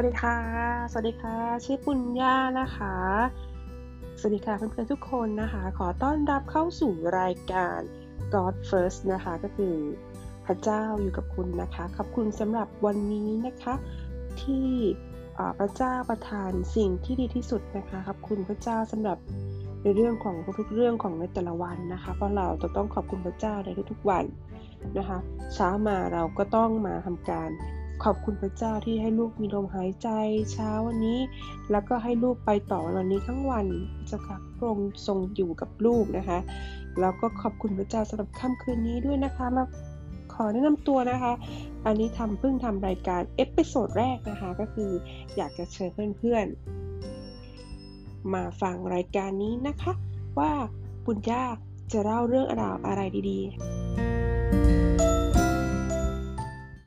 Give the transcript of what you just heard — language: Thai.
วัสดีค่ะ สวัสดีค่ะ ชื่อปุญญานะคะ สวัสดีค่ะเพื่อนๆทุกคนนะคะ ขอต้อนรับเข้าสู่รายการ God First นะคะ ก็คือพระเจ้าอยู่กับคุณนะคะ ขอบคุณสำหรับวันนี้นะคะ ที่พระเจ้าประทานสิ่งที่ดีที่สุดนะคะ ขอบคุณพระเจ้าสำหรับในเรื่องของทุกๆเรื่องของในแต่ละวันนะคะ เพราะเราจะต้องขอบคุณพระเจ้าในทุกๆวันนะคะ เช้ามาเราก็ต้องมาทำการ ขอบคุณพระเจ้าที่ให้ลูกมีลมหายใจเช้าวันนี้ แล้วก็ให้ลูกไปต่อวันนี้ทั้งวันเจ้าค่ะพระองค์ทรงอยู่กับลูกนะคะ แล้วก็ขอบคุณพระเจ้าสำหรับค่ำคืนนี้ด้วยนะคะมาขอแนะนำตัวนะคะ อันนี้ทำเพิ่งทำรายการ episode แรกนะคะ ก็คืออยากจะเชิญเพื่อนๆ มาฟังรายการนี้นะคะ ว่าปุญญาจะเล่าเรื่องราวอะไรดีๆ